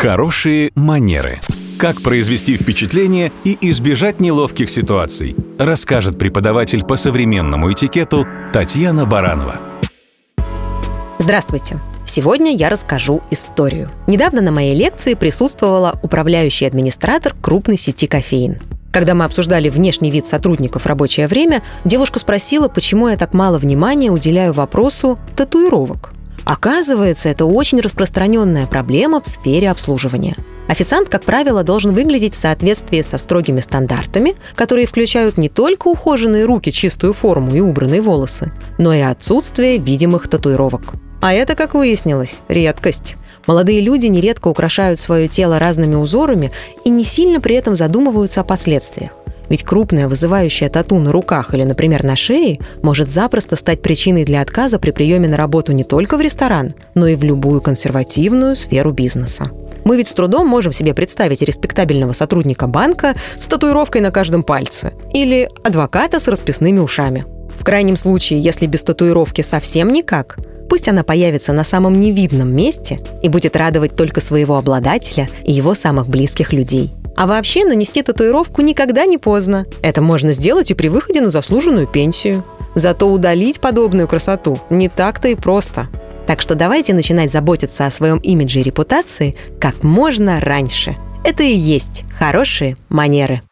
Хорошие манеры. Как произвести впечатление и избежать неловких ситуаций, расскажет преподаватель по современному этикету Татьяна Баранова. Здравствуйте! Сегодня я расскажу историю. Недавно на моей лекции присутствовала управляющий администратор крупной сети кофеин. Когда мы обсуждали внешний вид сотрудников в рабочее время, девушка спросила, почему я так мало внимания уделяю вопросу татуировок. Оказывается, это очень распространенная проблема в сфере обслуживания. Официант, как правило, должен выглядеть в соответствии со строгими стандартами, которые включают не только ухоженные руки, чистую форму и убранные волосы, но и отсутствие видимых татуировок. А это, как выяснилось, редкость. Молодые люди нередко украшают свое тело разными узорами и не сильно при этом задумываются о последствиях. Ведь крупная вызывающая тату на руках или, например, на шее может запросто стать причиной для отказа при приеме на работу не только в ресторан, но и в любую консервативную сферу бизнеса. Мы ведь с трудом можем себе представить респектабельного сотрудника банка с татуировкой на каждом пальце или адвоката с расписными ушами. В крайнем случае, если без татуировки совсем никак, Пусть она появится на самом невидном месте и будет радовать только своего обладателя и его самых близких людей. А вообще нанести татуировку никогда не поздно. Это можно сделать и при выходе на заслуженную пенсию. Зато удалить подобную красоту не так-то и просто. Так что давайте начинать заботиться о своем имидже и репутации как можно раньше. Это и есть хорошие манеры.